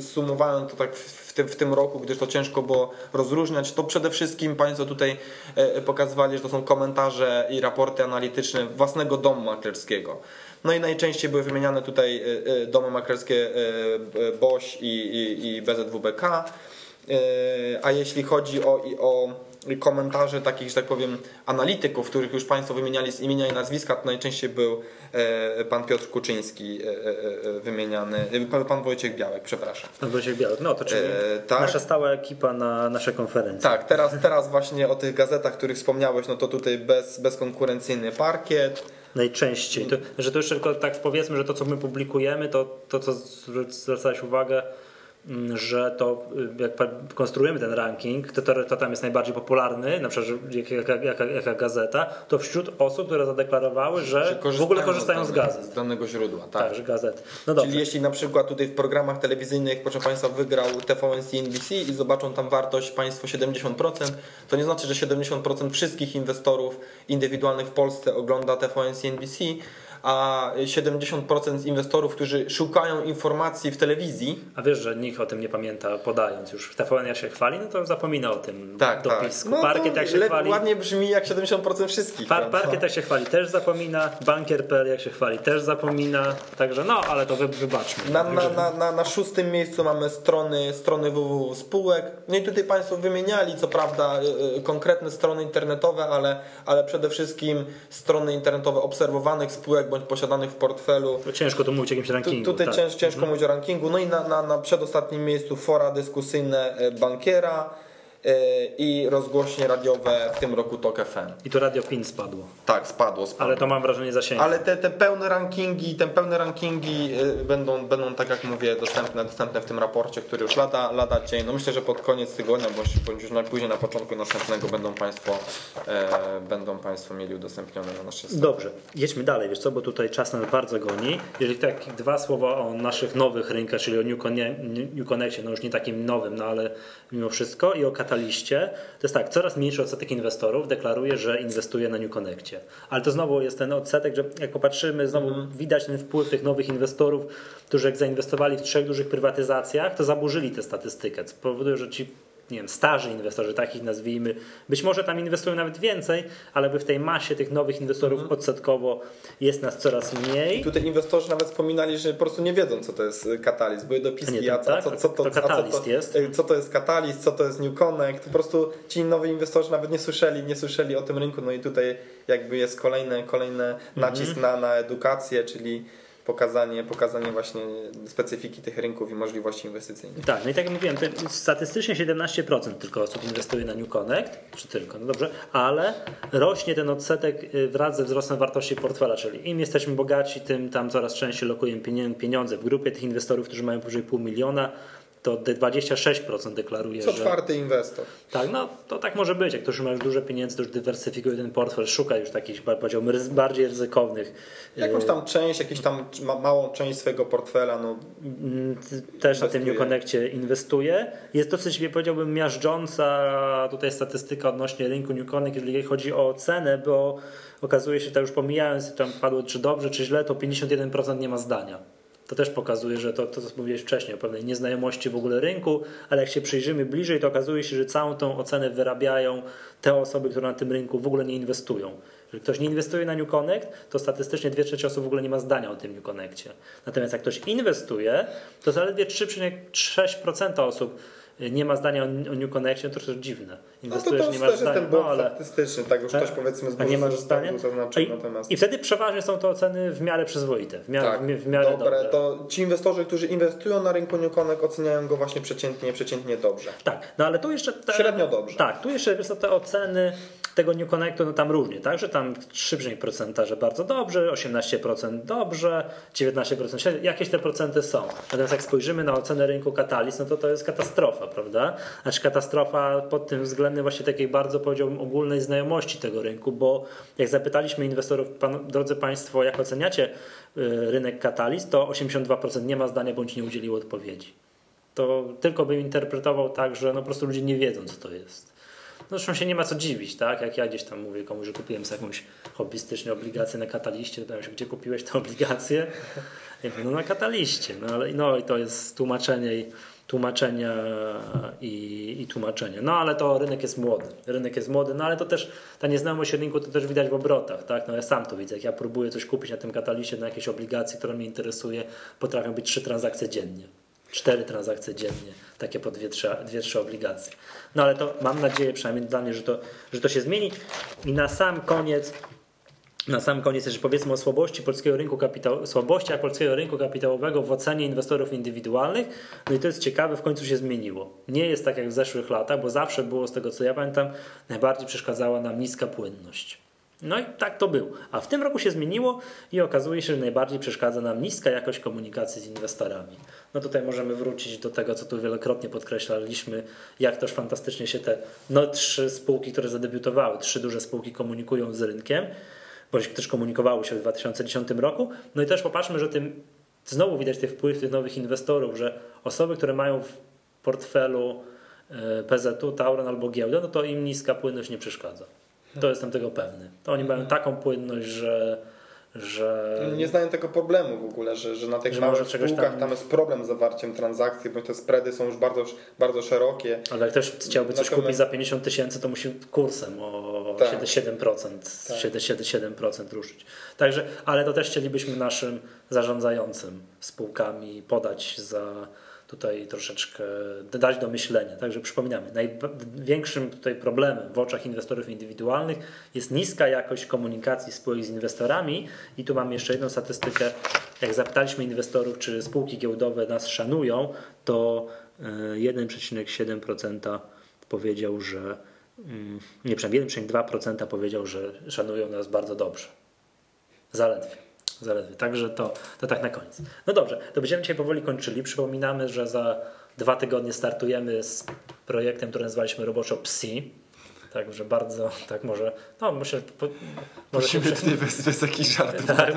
sumowałem to tak w tym, w tym roku, gdyż to ciężko było rozróżniać, to przede wszystkim Państwo tutaj e, pokazywali, że to są komentarze i raporty analityczne własnego domu maklerskiego. No i najczęściej były wymieniane tutaj e, e, domy maklerskie BOŚ i, i, i BZWBK. A jeśli chodzi o, o komentarze takich, że tak powiem, analityków, których już Państwo wymieniali z imienia i nazwiska, to najczęściej był e, pan Piotr Kuczyński e, e, wymieniany, pan Wojciech Białek, przepraszam. Pan Wojciech Białek, no to czyli tak? nasza stała ekipa na naszej konferencji. Tak, teraz, teraz właśnie o tych gazetach, których wspomniałeś, no to tutaj bez, bezkonkurencyjny parkiet. Najczęściej. To, że to już tylko tak powiedzmy, że to co my publikujemy, to, to co zwracałeś uwagę, że to jak konstruujemy ten ranking, to, to, to tam jest najbardziej popularny, na przykład jaka, jaka, jaka gazeta, to wśród osób, które zadeklarowały, że, że w ogóle korzystają z, gazet. Z danego źródła, tak. tak że gazet. No Czyli jeśli na przykład tutaj w programach telewizyjnych, proszę Państwa, wygrał TVN CNBC i zobaczą tam wartość Państwo 70%, to nie znaczy, że 70% wszystkich inwestorów indywidualnych w Polsce ogląda TVN CNBC, a 70% inwestorów, którzy szukają informacji w telewizji. A wiesz, że nikt o tym nie pamięta, podając już. W TVN jak się chwali, no to zapomina o tym tak, dopisku. Tak. No Parkiet jak się chwali. Ładnie brzmi jak 70% wszystkich. Par Parkiet jak się chwali też zapomina, Bankier.pl jak się chwali też zapomina. Także no, ale to wy wybaczmy. Na, na, na, na, na szóstym miejscu mamy strony, strony www spółek. No i tutaj Państwo wymieniali, co prawda, y, y, konkretne strony internetowe, ale, ale przede wszystkim strony internetowe obserwowanych spółek, bądź posiadanych w portfelu. Ciężko tu mówić o jakimś rankingu. Tu, tutaj tak. ciężko mhm. mówić o rankingu. No i na, na, na przedostatnim miejscu fora dyskusyjne e, bankiera i rozgłośnie radiowe w tym roku TOK FM. I to Radio PIN spadło. Tak, spadło, spadło. Ale to mam wrażenie zasięgu. Ale te, te pełne rankingi, te pełne rankingi e, będą, będą, tak jak mówię, dostępne, dostępne w tym raporcie, który już lada, lada dzień. No myślę, że pod koniec tygodnia, bądź, bądź już najpóźniej na początku następnego będą Państwo, e, będą państwo mieli udostępnione na nasze strony. Dobrze, jedźmy dalej, wiesz co, bo tutaj czas nas bardzo goni. Jeżeli tak dwa słowa o naszych nowych rynkach, czyli o New, New Connectie, no już nie takim nowym, no ale mimo wszystko i o katalogu Kataliście, to jest tak, coraz mniejszy odsetek inwestorów deklaruje, że inwestuje na New Connectie. Ale to znowu jest ten odsetek, że jak popatrzymy, znowu Mhm. widać ten wpływ tych nowych inwestorów, którzy jak zainwestowali w trzech dużych prywatyzacjach, to zaburzyli tę statystykę, co powoduje, że ci nie wiem, starzy inwestorzy, takich nazwijmy, być może tam inwestują nawet więcej, ale by w tej masie tych nowych inwestorów Mhm. odsetkowo jest nas coraz mniej. Tutaj inwestorzy nawet wspominali, że po prostu nie wiedzą, co to jest y, katalizm. Były A dopiski, nie, a, to co, tak? co, co, to, To a co jest? y, Co to jest katalizm, co to jest New Connect. Po prostu ci nowi inwestorzy nawet nie słyszeli, nie słyszeli o tym rynku. No i tutaj jakby jest kolejny, kolejny Mhm. nacisk na, na edukację, czyli pokazanie, pokazanie właśnie specyfiki tych rynków i możliwości inwestycyjnych. Tak, no i tak jak mówiłem, statystycznie 17% tylko osób inwestuje na New Connect, czy tylko, no dobrze, ale rośnie ten odsetek y, wraz ze wzrostem wartości portfela, czyli im jesteśmy bogaci, tym tam coraz częściej lokujemy pieniądze. W grupie tych inwestorów, którzy mają powyżej pół miliona, to de- 26% deklaruje, Co że... czwarty inwestor. Tak, no to tak może być. Jak ktoś ma już dużo pieniędzy, to już dywersyfikuje ten portfel, szuka już takich, powiedziałbym, bardziej ryzykownych. Jakąś y, tam część, jakąś tam ma, małą część swojego portfela, no Mm, też na tym Inwestuje. New Connectie inwestuje. Jest dosyć, powiedziałbym, miażdżąca tutaj statystyka odnośnie rynku New Connect, jeżeli chodzi o cenę, bo okazuje się, to już pomijając, tam padło czy dobrze, czy źle, to 51% nie ma zdania. To też pokazuje, że to, to co mówiłeś wcześniej, o pewnej nieznajomości w ogóle rynku, ale jak się przyjrzymy bliżej, to okazuje się, że całą tą ocenę wyrabiają te osoby, które na tym rynku w ogóle nie inwestują. Jeżeli ktoś nie inwestuje na New Connect, to statystycznie 2 trzecie osób w ogóle nie ma zdania o tym New Connectie. Natomiast jak ktoś inwestuje, to zaledwie 3,6% osób nie ma zdania o o New Connectie, to też dziwne. No to, Inwestujesz, to nie masz jest zdania. ten No, ale... statystyczny, tak już Tak? ktoś powiedzmy z A nie masz zdania? zaznaczył I, natomiast... I wtedy przeważnie są to oceny w miarę przyzwoite, w miarę, Tak, w miarę dobre. dobre. To ci inwestorzy, którzy inwestują na rynku New Connect oceniają go właśnie przeciętnie, przeciętnie dobrze. Tak, no ale tu jeszcze. Te, Średnio dobrze. Tak, tu jeszcze co, te oceny tego New Connectu no tam różnie, tak? Że tam 3% że bardzo dobrze, 18% dobrze, 19% średnio, jakieś te procenty są. Natomiast jak spojrzymy na ocenę rynku Catalyst, no to to jest katastrofa, prawda? Znaczy katastrofa pod tym względem właśnie takiej bardzo powiedziałbym ogólnej znajomości tego rynku, bo jak zapytaliśmy inwestorów, pan, drodzy Państwo, jak oceniacie y, rynek Catalyst, to 82% nie ma zdania bądź nie udzieliło odpowiedzi to tylko bym interpretował tak, że no po prostu ludzie nie wiedzą, co to jest. No zresztą się nie ma co dziwić, tak? Jak ja gdzieś tam mówię komuś, że kupiłem sobie jakąś hobbystycznie obligację na kataliście, pytają się, gdzie kupiłeś? Ja mówię, no na kataliście. No, ale, no i to jest tłumaczenie i tłumaczenia i, i tłumaczenie. No ale to rynek jest młody. Rynek jest młody, no ale to też ta nieznajomość rynku to też widać w obrotach, tak? No ja sam to widzę. Jak ja próbuję coś kupić na tym kataliście, na jakiejś obligacji, która mnie interesuje, potrafią być trzy transakcje dziennie cztery transakcje dziennie, takie po dwie, trzy, dwie, trzy obligacje. No ale to mam nadzieję, przynajmniej dla mnie, że to, że to się zmieni. I na sam koniec, na sam koniec jeszcze powiedzmy o słabości polskiego rynku polskiego rynku kapitałowego w ocenie inwestorów indywidualnych. No i to jest ciekawe, w końcu się zmieniło. Nie jest tak jak w zeszłych latach, bo zawsze było, z tego co ja pamiętam, najbardziej przeszkadzała nam niska płynność. No i tak to było. A w tym roku się zmieniło i okazuje się, że najbardziej przeszkadza nam niska jakość komunikacji z inwestorami. No tutaj możemy wrócić do tego, co tu wielokrotnie podkreślaliśmy, jak też fantastycznie się te no, trzy spółki, które zadebiutowały, trzy duże spółki komunikują z rynkiem, bądź też komunikowały się w 2010 roku. No i też popatrzmy, że tym znowu widać ten wpływ tych nowych inwestorów, że osoby, które mają w portfelu e, PZU, Tauron albo giełdę, no to im niska płynność nie przeszkadza. To jestem tego pewny. To oni mają taką płynność, że, że Nie znają tego problemu w ogóle, że, że na tych Że małych spółkach tam- tam... jest problem z zawarciem transakcji, bo te spready są już bardzo, bardzo szerokie. Ale jak ktoś chciałby coś Natomiast- kupić za 50 tysięcy, to musi kursem o Tak. 7%, Tak. 7, 7% ruszyć. Także, ale to też chcielibyśmy naszym zarządzającym spółkami podać za tutaj troszeczkę dać do myślenia. Także przypominamy, największym tutaj problemem w oczach inwestorów indywidualnych jest niska jakość komunikacji spółek z inwestorami i tu mamy jeszcze jedną statystykę. Jak zapytaliśmy inwestorów, czy spółki giełdowe nas szanują, to e, 1,7% powiedział, że nie, przepraszam, 1,2% powiedział, że szanują nas bardzo dobrze. Zaledwie. Zaledwie. Także to, to tak na koniec. No dobrze, to będziemy dzisiaj powoli kończyli. Przypominamy, że za dwa tygodnie startujemy z projektem, który nazwaliśmy roboczo PSI. Także bardzo, tak może, no myślę, po, może się tutaj bez, bez jakichś żartów. tak,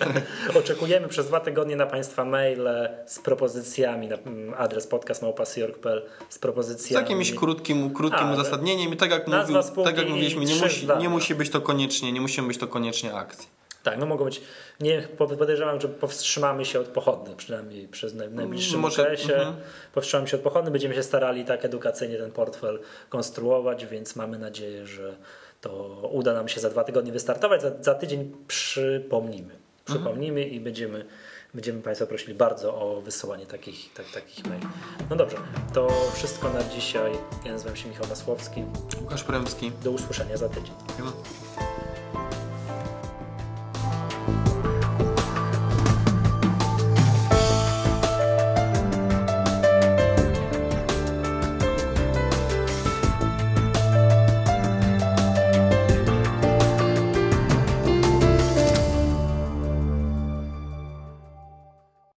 Oczekujemy przez dwa tygodnie na Państwa maile z propozycjami na mm, adres podcastmałpasjork.pl z Z propozycjami. jakimś krótkim, krótkim A, uzasadnieniem i tak jak, mówił, tak jak mówiliśmy, nie musi, nie musi być to koniecznie, nie musi być to koniecznie akcji. Tak, no mogą być, nie, po- podejrzewam, że powstrzymamy się od pochodnych, przynajmniej przez naj- najbliższym Może- okresie. mhm. Powstrzymamy się od pochodnych, będziemy się starali tak edukacyjnie ten portfel konstruować, więc mamy nadzieję, że to uda nam się za dwa tygodnie wystartować. Za, za tydzień przypomnimy. Przypomnimy i będziemy, będziemy Państwa prosili bardzo o wysyłanie takich, tak, takich maili. No dobrze, to wszystko na dzisiaj. Ja nazywam się Michał Masłowski. Łukasz Premski. Do usłyszenia za tydzień.